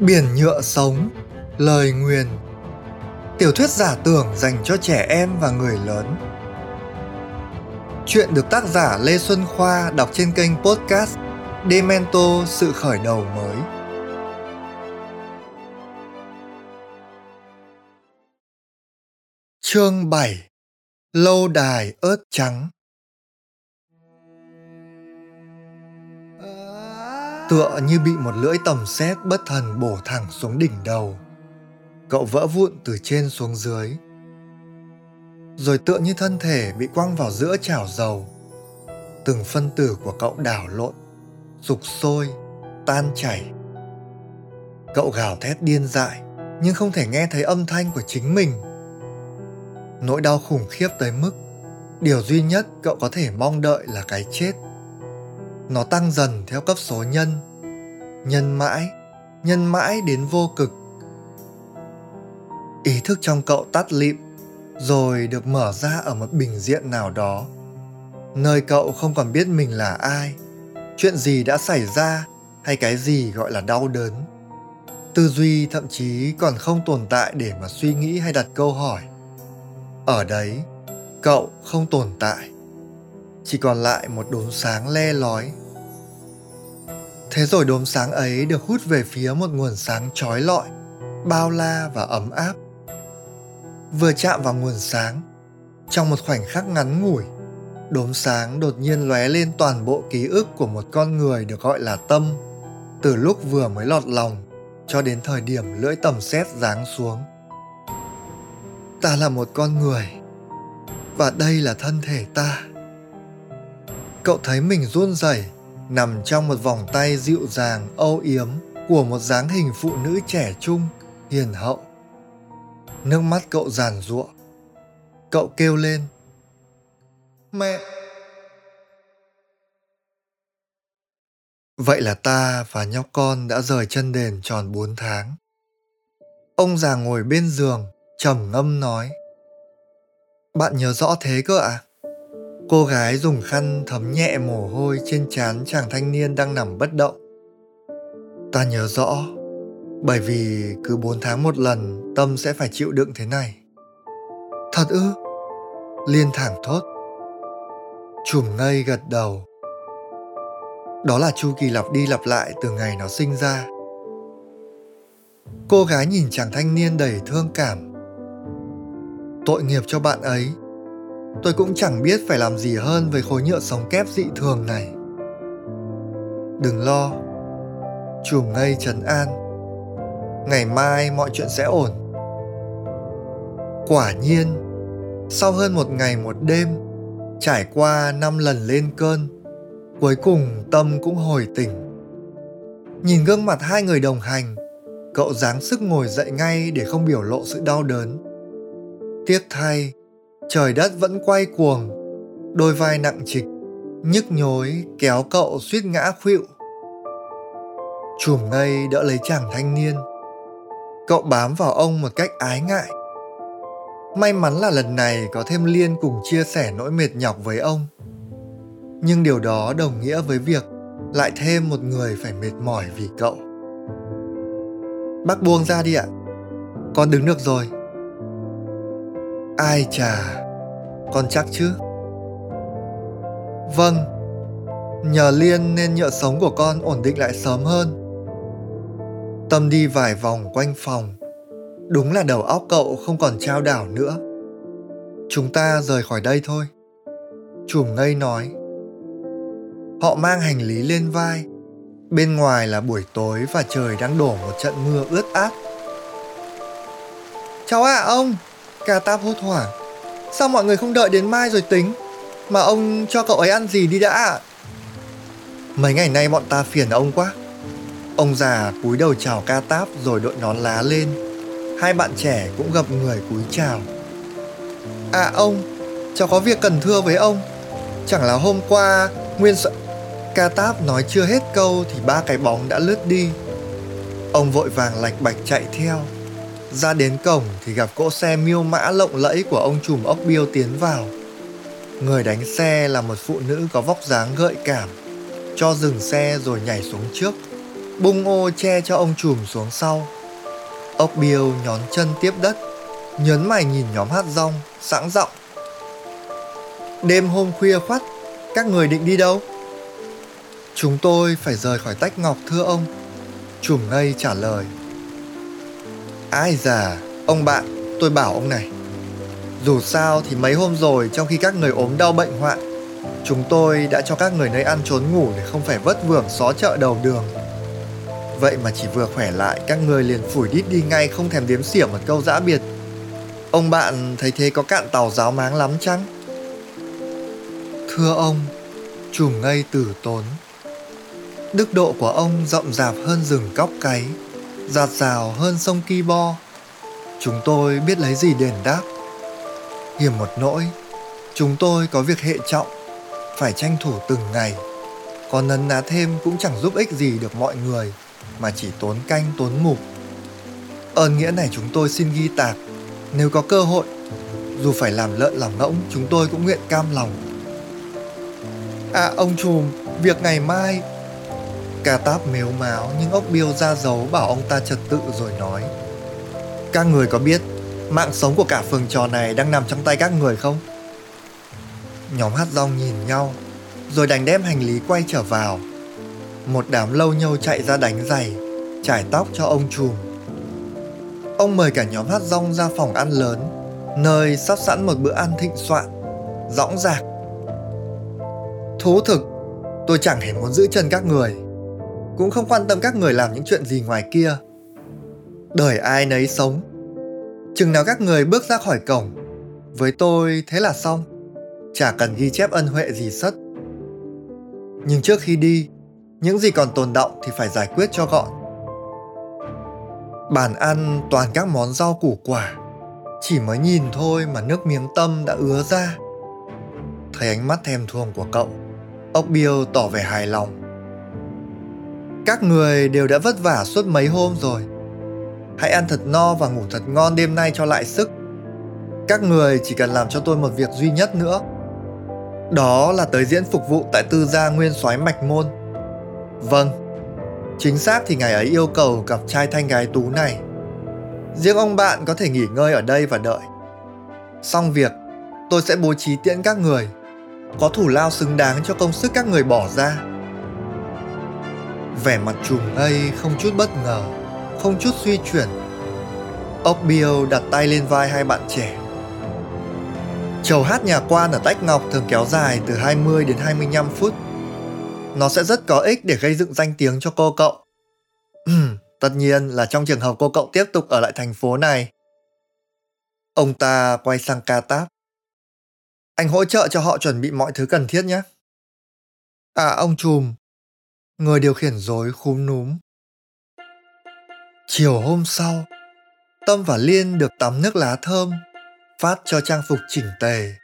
Biển nhựa sống, lời nguyền. Tiểu thuyết giả tưởng dành cho trẻ em và người lớn. Chuyện được tác giả Lê Xuân Khoa đọc trên kênh podcast Demento Sự Khởi Đầu Mới. Chương 7 Lâu đài ớt trắng. Tựa như bị một lưỡi tầm xét bất thần bổ thẳng xuống đỉnh đầu. Cậu vỡ vụn từ trên xuống dưới. Rồi tựa như thân thể bị quăng vào giữa chảo dầu. Từng phân tử của cậu đảo lộn, sục sôi, tan chảy. Cậu gào thét điên dại, nhưng không thể nghe thấy âm thanh của chính mình. Nỗi đau khủng khiếp tới mức, điều duy nhất cậu có thể mong đợi là cái chết nó tăng dần theo cấp số nhân. Nhân mãi nhân mãi đến vô cực. Ý thức trong cậu tắt lịm, rồi được mở ra ở một bình diện nào đó. Nơi cậu không còn biết mình là ai, chuyện gì đã xảy ra hay cái gì gọi là đau đớn. Tư duy thậm chí còn không tồn tại để mà suy nghĩ hay đặt câu hỏi. Ở đấy, cậu không tồn tại chỉ còn lại một đốm sáng le lói. Thế rồi đốm sáng ấy được hút về phía một nguồn sáng trói lọi, bao la và ấm áp. Vừa chạm vào nguồn sáng, trong một khoảnh khắc ngắn ngủi, đốm sáng đột nhiên lóe lên toàn bộ ký ức của một con người được gọi là tâm, từ lúc vừa mới lọt lòng cho đến thời điểm lưỡi tầm xét giáng xuống. Ta là một con người, và đây là thân thể ta cậu thấy mình run rẩy, nằm trong một vòng tay dịu dàng, âu yếm của một dáng hình phụ nữ trẻ trung, hiền hậu. Nước mắt cậu giàn giụa. Cậu kêu lên, mẹ! Vậy là ta và nhóc con đã rời chân đền tròn bốn tháng. Ông già ngồi bên giường, trầm ngâm nói, bạn nhớ rõ thế cơ ạ? à? Cô gái dùng khăn thấm nhẹ mồ hôi trên trán chàng thanh niên đang nằm bất động. Ta nhớ rõ, bởi vì cứ bốn tháng một lần, tâm sẽ phải chịu đựng thế này. Thật ư? Liên thẳng thốt. Chùm ngây gật đầu. Đó là chu kỳ lặp đi lặp lại từ ngày nó sinh ra. Cô gái nhìn chàng thanh niên đầy thương cảm. Tội nghiệp cho bạn ấy tôi cũng chẳng biết phải làm gì hơn với khối nhựa sóng kép dị thường này. Đừng lo, chùm ngây trấn an. Ngày mai mọi chuyện sẽ ổn. Quả nhiên, sau hơn một ngày một đêm, trải qua năm lần lên cơn, cuối cùng tâm cũng hồi tỉnh. Nhìn gương mặt hai người đồng hành, cậu dáng sức ngồi dậy ngay để không biểu lộ sự đau đớn. Tiếc thay trời đất vẫn quay cuồng, đôi vai nặng trịch, nhức nhối kéo cậu suýt ngã khuỵu. Chùm ngây đỡ lấy chàng thanh niên. Cậu bám vào ông một cách ái ngại. May mắn là lần này có thêm liên cùng chia sẻ nỗi mệt nhọc với ông. Nhưng điều đó đồng nghĩa với việc lại thêm một người phải mệt mỏi vì cậu. Bác buông ra đi ạ. Con đứng được rồi ai chà con chắc chứ? Vâng nhờ liên nên nhựa sống của con ổn định lại sớm hơn. Tâm đi vài vòng quanh phòng đúng là đầu óc cậu không còn trao đảo nữa. Chúng ta rời khỏi đây thôi. Chùm ngây nói. Họ mang hành lý lên vai. Bên ngoài là buổi tối và trời đang đổ một trận mưa ướt át. Cháu ạ à, ông! Ca táp hốt hoảng. Sao mọi người không đợi đến mai rồi tính? Mà ông cho cậu ấy ăn gì đi đã mấy ngày nay bọn ta phiền ông quá. Ông già cúi đầu chào ca táp rồi đội nón lá lên. Hai bạn trẻ cũng gặp người cúi chào. À ông, cháu có việc cần thưa với ông. Chẳng là hôm qua nguyên sợ ca táp nói chưa hết câu thì ba cái bóng đã lướt đi. Ông vội vàng lạch bạch chạy theo ra đến cổng thì gặp cỗ xe miêu mã lộng lẫy của ông trùm ốc biêu tiến vào. Người đánh xe là một phụ nữ có vóc dáng gợi cảm, cho dừng xe rồi nhảy xuống trước, bung ô che cho ông trùm xuống sau. Ốc biêu nhón chân tiếp đất, nhấn mày nhìn nhóm hát rong, sẵn giọng. Đêm hôm khuya khoắt, các người định đi đâu? Chúng tôi phải rời khỏi tách ngọc thưa ông. chùm ngây trả lời. Ai già, ông bạn, tôi bảo ông này. Dù sao thì mấy hôm rồi trong khi các người ốm đau bệnh hoạn, chúng tôi đã cho các người nơi ăn trốn ngủ để không phải vất vưởng xó chợ đầu đường. Vậy mà chỉ vừa khỏe lại, các người liền phủi đít đi ngay không thèm đếm xỉa một câu giã biệt. Ông bạn thấy thế có cạn tàu giáo máng lắm chăng? Thưa ông, chủ ngây tử tốn. Đức độ của ông rộng rạp hơn rừng cóc cáy, giạt rào hơn sông Ki Bo. Chúng tôi biết lấy gì đền đáp. Hiểm một nỗi, chúng tôi có việc hệ trọng, phải tranh thủ từng ngày. Còn nấn ná thêm cũng chẳng giúp ích gì được mọi người, mà chỉ tốn canh tốn mục. Ơn nghĩa này chúng tôi xin ghi tạc, nếu có cơ hội, dù phải làm lợn làm ngỗng chúng tôi cũng nguyện cam lòng. À ông trùm, việc ngày mai Ca táp mếu máo, nhưng ốc biêu ra dấu bảo ông ta trật tự rồi nói. Các người có biết, mạng sống của cả phường trò này đang nằm trong tay các người không? Nhóm hát rong nhìn nhau, rồi đành đem hành lý quay trở vào. Một đám lâu nhâu chạy ra đánh giày, Trải tóc cho ông trùm Ông mời cả nhóm hát rong ra phòng ăn lớn, Nơi sắp sẵn một bữa ăn thịnh soạn Dõng dạc Thú thực, Tôi chẳng hề muốn giữ chân các người cũng không quan tâm các người làm những chuyện gì ngoài kia. Đời ai nấy sống. Chừng nào các người bước ra khỏi cổng, với tôi thế là xong. Chả cần ghi chép ân huệ gì sất. Nhưng trước khi đi, những gì còn tồn động thì phải giải quyết cho gọn. Bàn ăn, toàn các món rau củ quả. Chỉ mới nhìn thôi mà nước miếng tâm đã ứa ra. Thấy ánh mắt thèm thuồng của cậu ốc biêu tỏ vẻ hài lòng các người đều đã vất vả suốt mấy hôm rồi. Hãy ăn thật no và ngủ thật ngon đêm nay cho lại sức. Các người chỉ cần làm cho tôi một việc duy nhất nữa. Đó là tới diễn phục vụ tại tư gia nguyên soái mạch môn. Vâng, chính xác thì ngài ấy yêu cầu gặp trai thanh gái tú này. Riêng ông bạn có thể nghỉ ngơi ở đây và đợi. Xong việc, tôi sẽ bố trí tiễn các người. Có thủ lao xứng đáng cho công sức các người bỏ ra vẻ mặt trùm ngây không chút bất ngờ không chút suy chuyển ốc biêu đặt tay lên vai hai bạn trẻ Chầu hát nhà quan ở Tách Ngọc thường kéo dài từ 20 đến 25 phút. Nó sẽ rất có ích để gây dựng danh tiếng cho cô cậu. Tất nhiên là trong trường hợp cô cậu tiếp tục ở lại thành phố này. Ông ta quay sang ca táp. Anh hỗ trợ cho họ chuẩn bị mọi thứ cần thiết nhé. À ông trùm, người điều khiển dối khúm núm. Chiều hôm sau, Tâm và Liên được tắm nước lá thơm, phát cho trang phục chỉnh tề.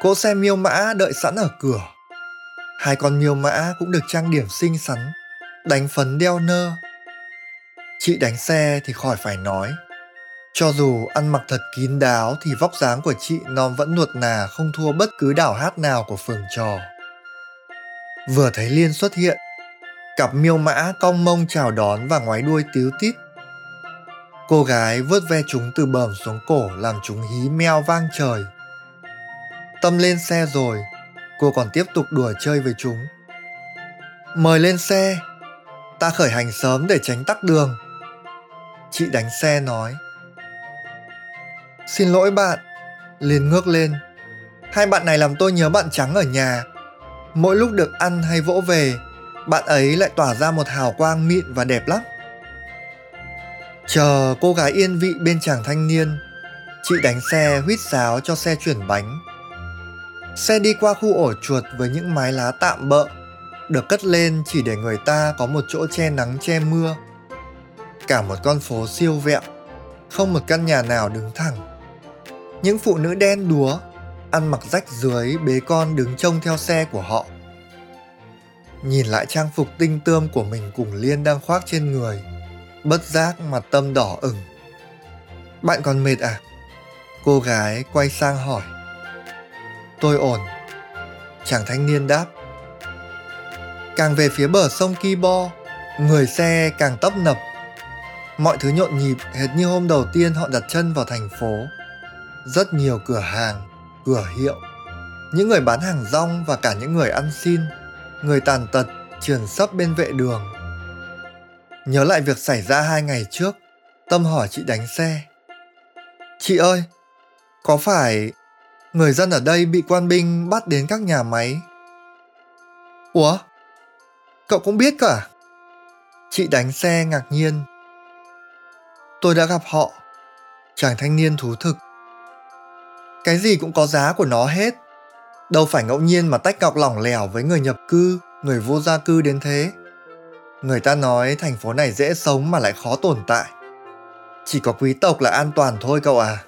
Cỗ xe miêu mã đợi sẵn ở cửa. Hai con miêu mã cũng được trang điểm xinh xắn, đánh phấn đeo nơ. Chị đánh xe thì khỏi phải nói. Cho dù ăn mặc thật kín đáo thì vóc dáng của chị non vẫn nuột nà không thua bất cứ đảo hát nào của phường trò. Vừa thấy Liên xuất hiện, Cặp miêu mã cong mông chào đón và ngoái đuôi tíu tít. Cô gái vớt ve chúng từ bờm xuống cổ làm chúng hí meo vang trời. Tâm lên xe rồi, cô còn tiếp tục đùa chơi với chúng. Mời lên xe, ta khởi hành sớm để tránh tắc đường. Chị đánh xe nói. Xin lỗi bạn, liền ngước lên. Hai bạn này làm tôi nhớ bạn trắng ở nhà. Mỗi lúc được ăn hay vỗ về bạn ấy lại tỏa ra một hào quang mịn và đẹp lắm. Chờ cô gái yên vị bên chàng thanh niên, chị đánh xe huýt sáo cho xe chuyển bánh. Xe đi qua khu ổ chuột với những mái lá tạm bợ, được cất lên chỉ để người ta có một chỗ che nắng che mưa. Cả một con phố siêu vẹo, không một căn nhà nào đứng thẳng. Những phụ nữ đen đúa, ăn mặc rách dưới bế con đứng trông theo xe của họ nhìn lại trang phục tinh tươm của mình cùng Liên đang khoác trên người. Bất giác mặt tâm đỏ ửng. Bạn còn mệt à? Cô gái quay sang hỏi. Tôi ổn. Chàng thanh niên đáp. Càng về phía bờ sông Kibo Người xe càng tấp nập. Mọi thứ nhộn nhịp hệt như hôm đầu tiên họ đặt chân vào thành phố. Rất nhiều cửa hàng, cửa hiệu, những người bán hàng rong và cả những người ăn xin, người tàn tật trườn sắp bên vệ đường. Nhớ lại việc xảy ra hai ngày trước, Tâm hỏi chị đánh xe. Chị ơi, có phải người dân ở đây bị quan binh bắt đến các nhà máy? Ủa? Cậu cũng biết cả? À? Chị đánh xe ngạc nhiên. Tôi đã gặp họ. Chàng thanh niên thú thực. Cái gì cũng có giá của nó hết. Đâu phải ngẫu nhiên mà tách cọc lỏng lẻo với người nhập cư, người vô gia cư đến thế. Người ta nói thành phố này dễ sống mà lại khó tồn tại. Chỉ có quý tộc là an toàn thôi cậu à.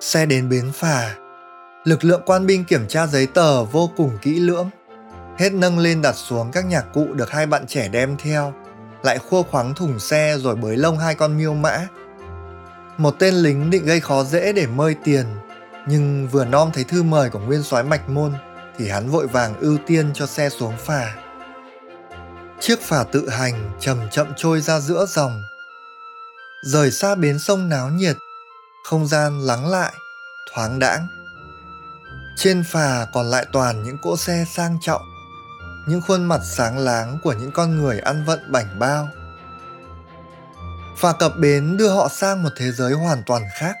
Xe đến bến phà, lực lượng quan binh kiểm tra giấy tờ vô cùng kỹ lưỡng. Hết nâng lên đặt xuống các nhạc cụ được hai bạn trẻ đem theo, lại khua khoáng thùng xe rồi bới lông hai con miêu mã. Một tên lính định gây khó dễ để mơi tiền, nhưng vừa nom thấy thư mời của nguyên soái mạch môn thì hắn vội vàng ưu tiên cho xe xuống phà. Chiếc phà tự hành chậm chậm trôi ra giữa dòng. Rời xa bến sông náo nhiệt, không gian lắng lại, thoáng đãng. Trên phà còn lại toàn những cỗ xe sang trọng, những khuôn mặt sáng láng của những con người ăn vận bảnh bao. Phà cập bến đưa họ sang một thế giới hoàn toàn khác.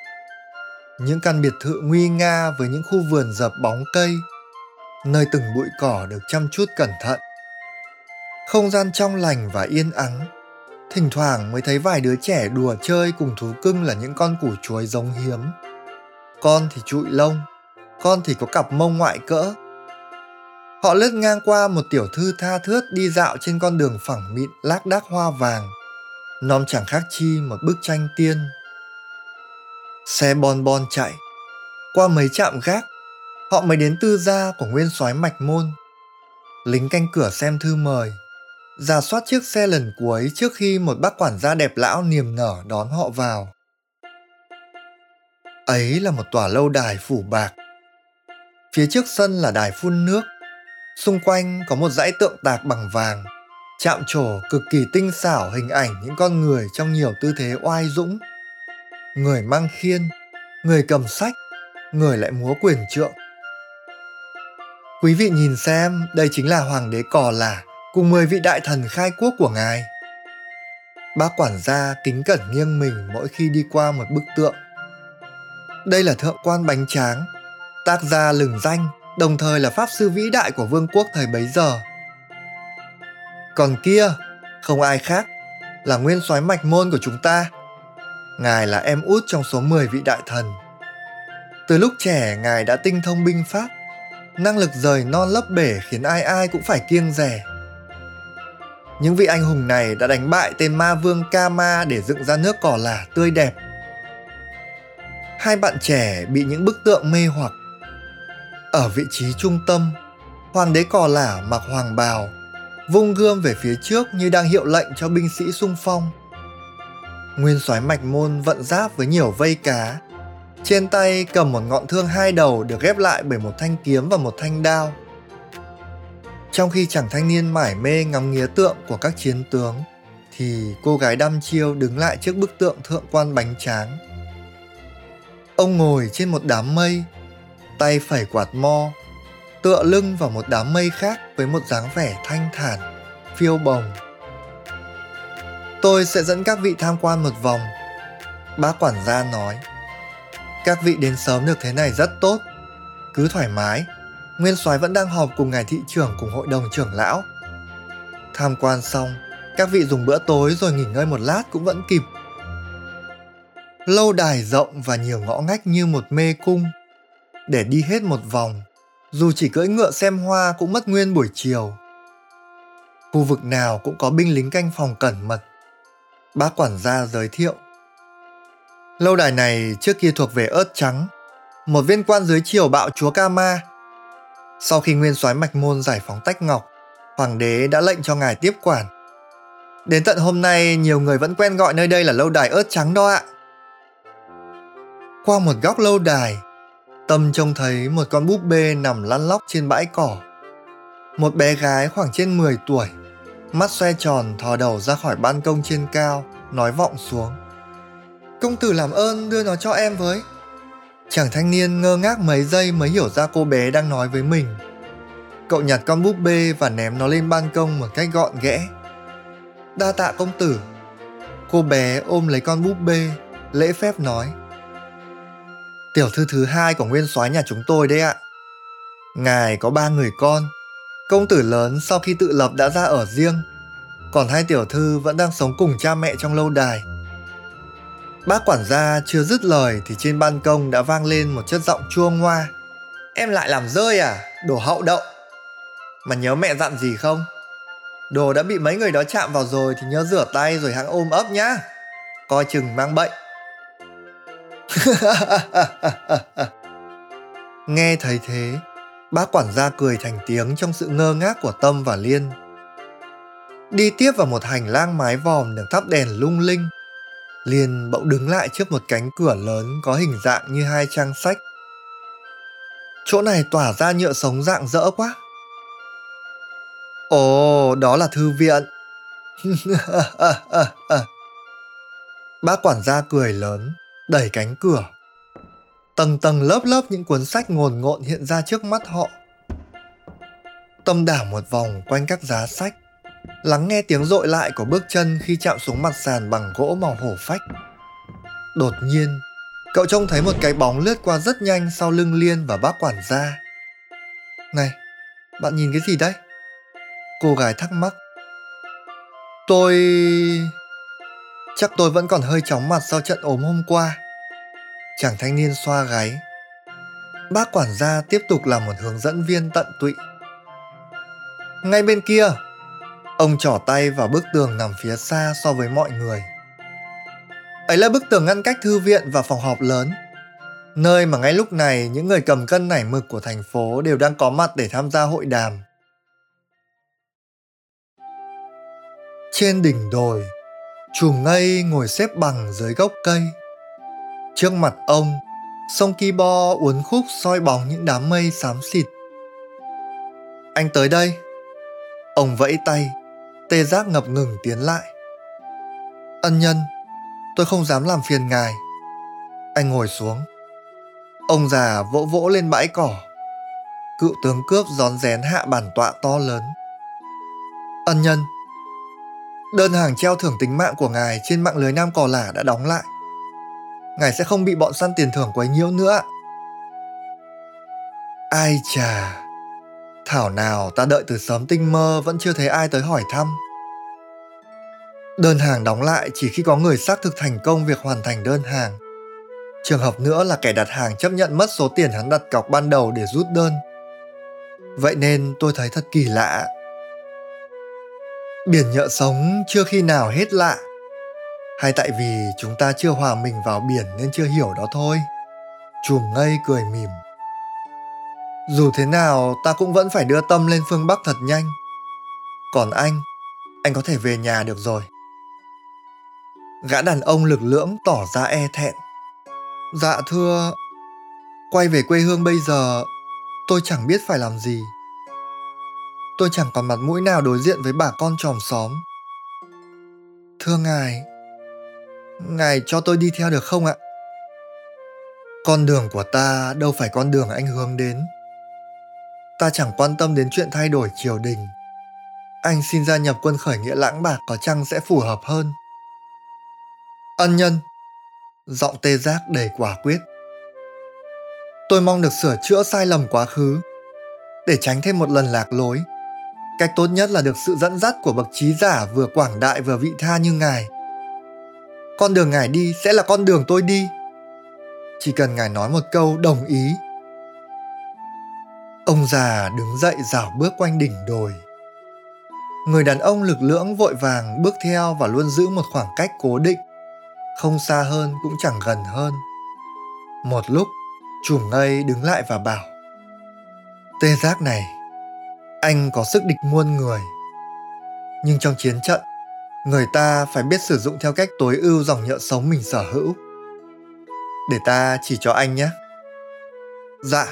Những căn biệt thự nguy nga với những khu vườn dập bóng cây, nơi từng bụi cỏ được chăm chút cẩn thận. Không gian trong lành và yên ắng, thỉnh thoảng mới thấy vài đứa trẻ đùa chơi cùng thú cưng là những con củ chuối giống hiếm. Con thì trụi lông, con thì có cặp mông ngoại cỡ. Họ lướt ngang qua một tiểu thư tha thướt đi dạo trên con đường phẳng mịn lác đác hoa vàng. Nom chẳng khác chi một bức tranh tiên. Xe bon bon chạy, qua mấy trạm gác, họ mới đến tư gia của nguyên soái mạch môn. Lính canh cửa xem thư mời, giả soát chiếc xe lần cuối trước khi một bác quản gia đẹp lão niềm nở đón họ vào. Ấy là một tòa lâu đài phủ bạc. Phía trước sân là đài phun nước, xung quanh có một dãy tượng tạc bằng vàng, chạm trổ cực kỳ tinh xảo hình ảnh những con người trong nhiều tư thế oai dũng. Người mang khiên, người cầm sách, người lại múa quyền trượng. Quý vị nhìn xem, đây chính là hoàng đế cò lả cùng 10 vị đại thần khai quốc của ngài. Bác quản gia kính cẩn nghiêng mình mỗi khi đi qua một bức tượng. Đây là thượng quan bánh tráng, tác gia lừng danh, đồng thời là pháp sư vĩ đại của vương quốc thời bấy giờ. Còn kia, không ai khác, là nguyên soái mạch môn của chúng ta. Ngài là em út trong số 10 vị đại thần. Từ lúc trẻ, ngài đã tinh thông binh pháp, năng lực rời non lấp bể khiến ai ai cũng phải kiêng rẻ. Những vị anh hùng này đã đánh bại tên ma vương Kama để dựng ra nước cỏ lả tươi đẹp. Hai bạn trẻ bị những bức tượng mê hoặc. Ở vị trí trung tâm, hoàng đế cỏ lả mặc hoàng bào, vung gươm về phía trước như đang hiệu lệnh cho binh sĩ xung phong. Nguyên soái mạch môn vận giáp với nhiều vây cá. Trên tay cầm một ngọn thương hai đầu được ghép lại bởi một thanh kiếm và một thanh đao trong khi chàng thanh niên mải mê ngắm nghía tượng của các chiến tướng, thì cô gái đăm chiêu đứng lại trước bức tượng thượng quan bánh tráng. Ông ngồi trên một đám mây, tay phẩy quạt mo, tựa lưng vào một đám mây khác với một dáng vẻ thanh thản, phiêu bồng. Tôi sẽ dẫn các vị tham quan một vòng. Bác quản gia nói. Các vị đến sớm được thế này rất tốt. Cứ thoải mái, Nguyên soái vẫn đang họp cùng ngài thị trưởng cùng hội đồng trưởng lão. Tham quan xong, các vị dùng bữa tối rồi nghỉ ngơi một lát cũng vẫn kịp. Lâu đài rộng và nhiều ngõ ngách như một mê cung. Để đi hết một vòng, dù chỉ cưỡi ngựa xem hoa cũng mất nguyên buổi chiều. Khu vực nào cũng có binh lính canh phòng cẩn mật. Bác quản gia giới thiệu. Lâu đài này trước kia thuộc về ớt trắng, một viên quan dưới triều bạo chúa Kama sau khi nguyên soái Mạch Môn giải phóng Tách Ngọc, hoàng đế đã lệnh cho ngài tiếp quản. Đến tận hôm nay, nhiều người vẫn quen gọi nơi đây là lâu đài ớt trắng đó ạ. Qua một góc lâu đài, Tâm trông thấy một con búp bê nằm lăn lóc trên bãi cỏ. Một bé gái khoảng trên 10 tuổi, mắt xoe tròn thò đầu ra khỏi ban công trên cao, nói vọng xuống. Công tử làm ơn đưa nó cho em với. Chàng thanh niên ngơ ngác mấy giây mới hiểu ra cô bé đang nói với mình. Cậu nhặt con búp bê và ném nó lên ban công một cách gọn ghẽ. Đa tạ công tử. Cô bé ôm lấy con búp bê, lễ phép nói. Tiểu thư thứ hai của nguyên soái nhà chúng tôi đấy ạ. Ngài có ba người con. Công tử lớn sau khi tự lập đã ra ở riêng. Còn hai tiểu thư vẫn đang sống cùng cha mẹ trong lâu đài. Bác quản gia chưa dứt lời thì trên ban công đã vang lên một chất giọng chua ngoa. Em lại làm rơi à? Đồ hậu đậu. Mà nhớ mẹ dặn gì không? Đồ đã bị mấy người đó chạm vào rồi thì nhớ rửa tay rồi hãng ôm ấp nhá. Coi chừng mang bệnh. Nghe thấy thế, bác quản gia cười thành tiếng trong sự ngơ ngác của Tâm và Liên. Đi tiếp vào một hành lang mái vòm được thắp đèn lung linh. Liên bỗng đứng lại trước một cánh cửa lớn có hình dạng như hai trang sách. Chỗ này tỏa ra nhựa sống dạng dỡ quá. Ồ, đó là thư viện. Bác quản gia cười lớn, đẩy cánh cửa. Tầng tầng lớp lớp những cuốn sách ngồn ngộn hiện ra trước mắt họ. Tâm đảo một vòng quanh các giá sách, lắng nghe tiếng rội lại của bước chân khi chạm xuống mặt sàn bằng gỗ màu hổ phách. Đột nhiên, cậu trông thấy một cái bóng lướt qua rất nhanh sau lưng Liên và bác quản gia. Này, bạn nhìn cái gì đấy? Cô gái thắc mắc. Tôi... Chắc tôi vẫn còn hơi chóng mặt sau trận ốm hôm qua. Chàng thanh niên xoa gáy. Bác quản gia tiếp tục là một hướng dẫn viên tận tụy. Ngay bên kia, ông trỏ tay vào bức tường nằm phía xa so với mọi người. Ấy là bức tường ngăn cách thư viện và phòng họp lớn, nơi mà ngay lúc này những người cầm cân nảy mực của thành phố đều đang có mặt để tham gia hội đàm. Trên đỉnh đồi, chùm ngây ngồi xếp bằng dưới gốc cây. Trước mặt ông, sông Kibo uốn khúc soi bóng những đám mây xám xịt. Anh tới đây. Ông vẫy tay, tê giác ngập ngừng tiến lại. Ân nhân, tôi không dám làm phiền ngài. Anh ngồi xuống. Ông già vỗ vỗ lên bãi cỏ. Cựu tướng cướp gión rén hạ bản tọa to lớn. Ân nhân, Đơn hàng treo thưởng tính mạng của ngài trên mạng lưới Nam Cò Lả đã đóng lại. Ngài sẽ không bị bọn săn tiền thưởng quấy nhiễu nữa. Ai chà, thảo nào ta đợi từ sớm tinh mơ vẫn chưa thấy ai tới hỏi thăm. Đơn hàng đóng lại chỉ khi có người xác thực thành công việc hoàn thành đơn hàng. Trường hợp nữa là kẻ đặt hàng chấp nhận mất số tiền hắn đặt cọc ban đầu để rút đơn. Vậy nên tôi thấy thật kỳ lạ Biển nhựa sống chưa khi nào hết lạ hay tại vì chúng ta chưa hòa mình vào biển nên chưa hiểu đó thôi. Chùm ngây cười mỉm. Dù thế nào ta cũng vẫn phải đưa tâm lên phương Bắc thật nhanh. Còn anh, anh có thể về nhà được rồi. Gã đàn ông lực lưỡng tỏ ra e thẹn. Dạ thưa Quay về quê hương bây giờ Tôi chẳng biết phải làm gì. Tôi chẳng còn mặt mũi nào đối diện với bà con tròm xóm. Thưa ngài, ngài cho tôi đi theo được không ạ? Con đường của ta đâu phải con đường anh hướng đến. Ta chẳng quan tâm đến chuyện thay đổi triều đình. Anh xin gia nhập quân khởi nghĩa lãng bạc có chăng sẽ phù hợp hơn. Ân nhân, giọng tê giác đầy quả quyết. Tôi mong được sửa chữa sai lầm quá khứ để tránh thêm một lần lạc lối Cách tốt nhất là được sự dẫn dắt của bậc trí giả vừa quảng đại vừa vị tha như ngài. Con đường ngài đi sẽ là con đường tôi đi. Chỉ cần ngài nói một câu đồng ý. Ông già đứng dậy rảo bước quanh đỉnh đồi. Người đàn ông lực lưỡng vội vàng bước theo và luôn giữ một khoảng cách cố định, không xa hơn cũng chẳng gần hơn. Một lúc, chùm ngây đứng lại và bảo Tê giác này, anh có sức địch muôn người. Nhưng trong chiến trận, người ta phải biết sử dụng theo cách tối ưu dòng nhựa sống mình sở hữu. Để ta chỉ cho anh nhé. Dạ.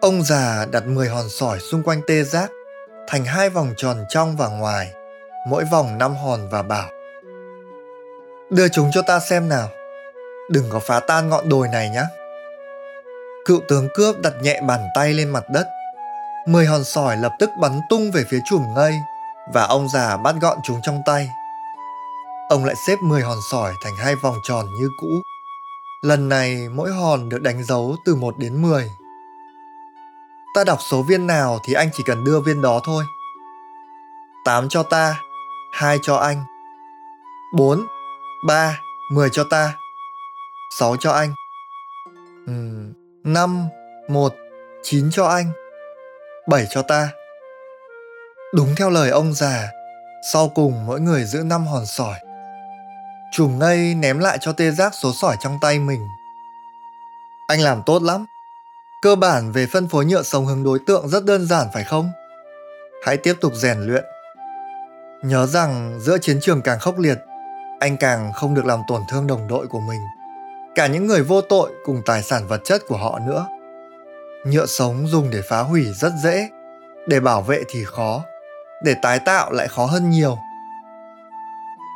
Ông già đặt 10 hòn sỏi xung quanh tê giác, thành hai vòng tròn trong và ngoài. mỗi vòng năm hòn và bảo Đưa chúng cho ta xem nào Đừng có phá tan ngọn đồi này nhé Cựu tướng cướp đặt nhẹ bàn tay lên mặt đất Mười hòn sỏi lập tức bắn tung về phía chùm ngây và ông già bắt gọn chúng trong tay. Ông lại xếp 10 hòn sỏi thành hai vòng tròn như cũ. Lần này mỗi hòn được đánh dấu từ 1 đến 10 Ta đọc số viên nào thì anh chỉ cần đưa viên đó thôi. 8 cho ta, 2 cho anh. 4, 3, 10 cho ta. 6 cho anh. Uhm, 5, 1, 9 cho anh. 7 cho ta. Đúng theo lời ông già, Sau cùng mỗi người giữ năm hòn sỏi. Chùm ngây ném lại cho tê giác số sỏi trong tay mình. Anh làm tốt lắm. Cơ bản về phân phối nhựa sống hướng đối tượng rất đơn giản, phải không? Hãy tiếp tục rèn luyện. Nhớ rằng giữa chiến trường càng khốc liệt, Anh càng không được làm tổn thương đồng đội của mình, Cả những người vô tội cùng tài sản vật chất của họ nữa. Nhựa sống dùng để phá hủy rất dễ, Để bảo vệ thì khó. Để tái tạo lại khó hơn nhiều.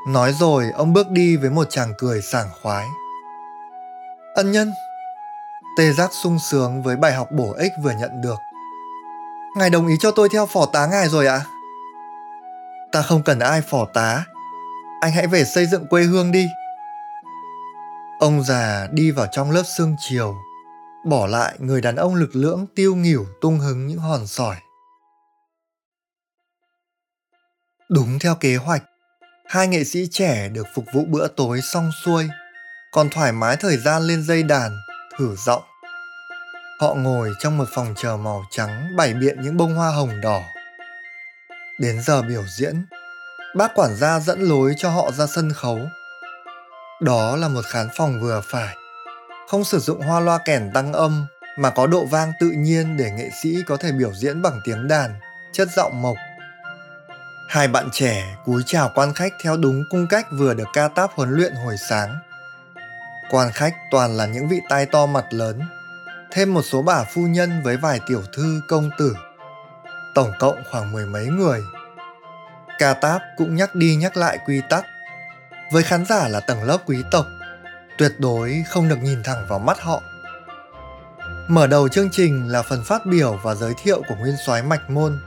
Nói rồi, ông bước đi với một chàng cười sảng khoái. Ân nhân. Tê giác sung sướng với bài học bổ ích vừa nhận được. Ngài đồng ý cho tôi theo phò tá ngài rồi ạ. À? Ta không cần ai phò tá. Anh hãy về xây dựng quê hương đi. Ông già đi vào trong lớp sương chiều, Bỏ lại người đàn ông lực lưỡng tiêu nghỉu tung hứng những hòn sỏi. Đúng theo kế hoạch Hai nghệ sĩ trẻ được phục vụ bữa tối xong xuôi Còn thoải mái thời gian lên dây đàn Thử giọng Họ ngồi trong một phòng chờ màu trắng bày biện những bông hoa hồng đỏ. Đến giờ biểu diễn, bác quản gia dẫn lối cho họ ra sân khấu. Đó là một khán phòng vừa phải, không sử dụng hoa loa kèn tăng âm mà có độ vang tự nhiên để nghệ sĩ có thể biểu diễn bằng tiếng đàn, chất giọng mộc. Hai bạn trẻ cúi chào quan khách theo đúng cung cách vừa được ca táp huấn luyện hồi sáng. Quan khách toàn là những vị tai to mặt lớn, thêm một số bà phu nhân với vài tiểu thư công tử. Tổng cộng khoảng mười mấy người. Ca Táp cũng nhắc đi nhắc lại quy tắc. Với khán giả là tầng lớp quý tộc, tuyệt đối không được nhìn thẳng vào mắt họ. Mở đầu chương trình là phần phát biểu và giới thiệu của nguyên soái Mạch Môn.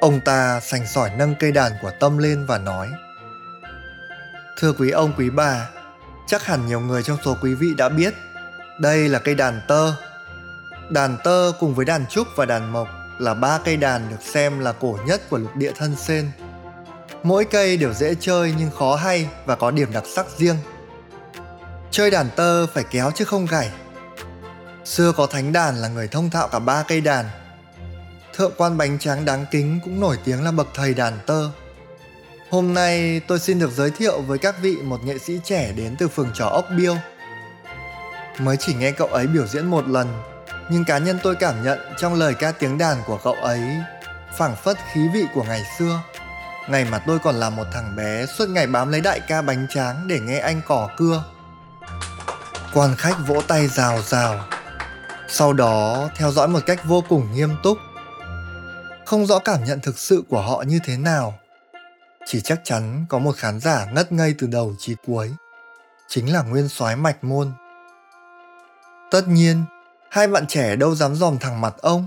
Ông ta sành sỏi nâng cây đàn của Tâm lên và nói Thưa quý ông quý bà, chắc hẳn nhiều người trong số quý vị đã biết đây là cây đàn tơ Đàn tơ cùng với đàn trúc và đàn mộc là ba cây đàn được xem là cổ nhất của lục địa thân sen. Mỗi cây đều dễ chơi nhưng khó hay và có điểm đặc sắc riêng. Chơi đàn tơ phải kéo chứ không gảy. Xưa có thánh đàn là người thông thạo cả ba cây đàn. Thượng quan bánh tráng đáng kính cũng nổi tiếng là bậc thầy đàn tơ. Hôm nay tôi xin được giới thiệu với các vị một nghệ sĩ trẻ đến từ phường trò ốc biêu. Mới chỉ nghe cậu ấy biểu diễn một lần, nhưng cá nhân tôi cảm nhận trong lời ca tiếng đàn của cậu ấy, phảng phất khí vị của ngày xưa ngày mà tôi còn là một thằng bé suốt ngày bám lấy đại ca bánh tráng để nghe anh cỏ cưa quan khách vỗ tay rào rào, sau đó theo dõi một cách vô cùng nghiêm túc không rõ cảm nhận thực sự của họ như thế nào chỉ chắc chắn có một khán giả ngất ngây từ đầu chí cuối chính là nguyên soái mạch môn tất nhiên hai bạn trẻ đâu dám dòm thẳng mặt ông.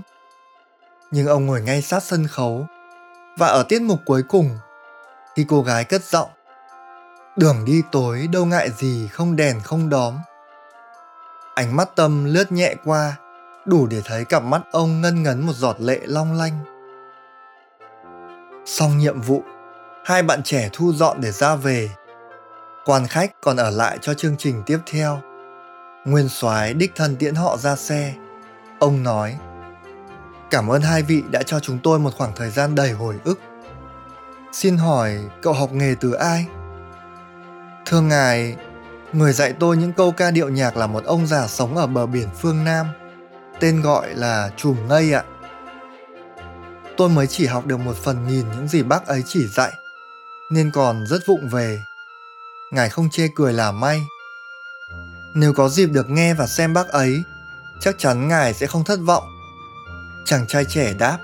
Nhưng ông ngồi ngay sát sân khấu, và ở tiết mục cuối cùng, khi cô gái cất giọng, đường đi tối đâu ngại gì không đèn không đóm. Ánh mắt tâm lướt nhẹ qua, đủ để thấy cặp mắt ông ngân ngấn một giọt lệ long lanh. Xong nhiệm vụ, hai bạn trẻ thu dọn để ra về. Quan khách còn ở lại cho chương trình tiếp theo. Nguyên soái đích thân tiễn họ ra xe. Ông nói, Cảm ơn hai vị đã cho chúng tôi một khoảng thời gian đầy hồi ức. Xin hỏi cậu học nghề từ ai? Thưa ngài, người dạy tôi những câu ca điệu nhạc là một ông già sống ở bờ biển phương Nam, tên gọi là Chùm Ngây ạ. Tôi mới chỉ học được một phần nghìn những gì bác ấy chỉ dạy, nên còn rất vụng về. Ngài không chê cười là may, nếu có dịp được nghe và xem bác ấy, chắc chắn ngài sẽ không thất vọng. Chàng trai trẻ đáp.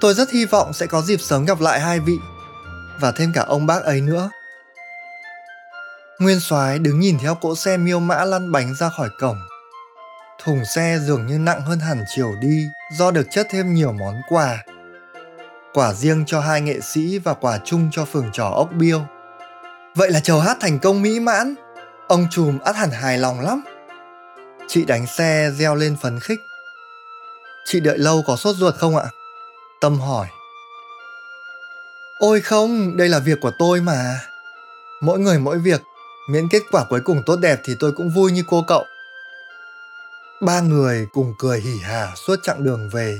Tôi rất hy vọng sẽ có dịp sớm gặp lại hai vị và thêm cả ông bác ấy nữa. Nguyên soái đứng nhìn theo cỗ xe miêu mã lăn bánh ra khỏi cổng. Thùng xe dường như nặng hơn hẳn chiều đi do được chất thêm nhiều món quà. Quả riêng cho hai nghệ sĩ và quả chung cho phường trò ốc biêu. Vậy là chầu hát thành công mỹ mãn. Ông trùm ắt hẳn hài lòng lắm. Chị đánh xe reo lên phấn khích. Chị đợi lâu có sốt ruột không ạ? Tâm hỏi. Ôi không, đây là việc của tôi mà. Mỗi người mỗi việc, miễn kết quả cuối cùng tốt đẹp thì tôi cũng vui như cô cậu. Ba người cùng cười hỉ hả suốt chặng đường về.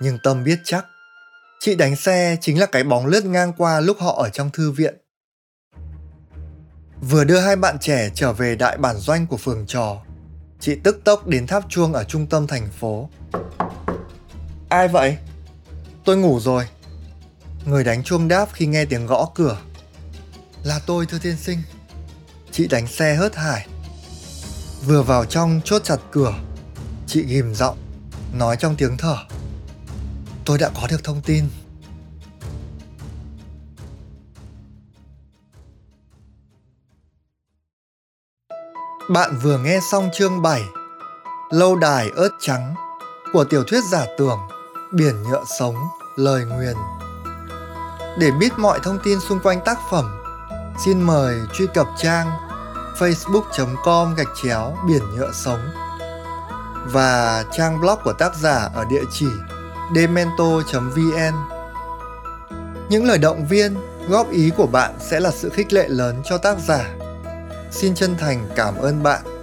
Nhưng Tâm biết chắc, chị đánh xe chính là cái bóng lướt ngang qua lúc họ ở trong thư viện. Vừa đưa hai bạn trẻ trở về đại bản doanh của phường trò, chị tức tốc đến tháp chuông ở trung tâm thành phố. Ai vậy? Tôi ngủ rồi. Người đánh chuông đáp khi nghe tiếng gõ cửa. Là tôi thưa tiên sinh. Chị đánh xe hớt hải. Vừa vào trong chốt chặt cửa, chị ghim giọng, nói trong tiếng thở. Tôi đã có được thông tin. Bạn vừa nghe xong chương 7 Lâu đài ớt trắng của tiểu thuyết giả tưởng Biển nhựa sống, lời nguyền. Để biết mọi thông tin xung quanh tác phẩm, xin mời truy cập trang facebook.com gạch chéo biển nhựa sống và trang blog của tác giả ở địa chỉ demento.vn. Những lời động viên, góp ý của bạn sẽ là sự khích lệ lớn cho tác giả. Xin chân thành cảm ơn bạn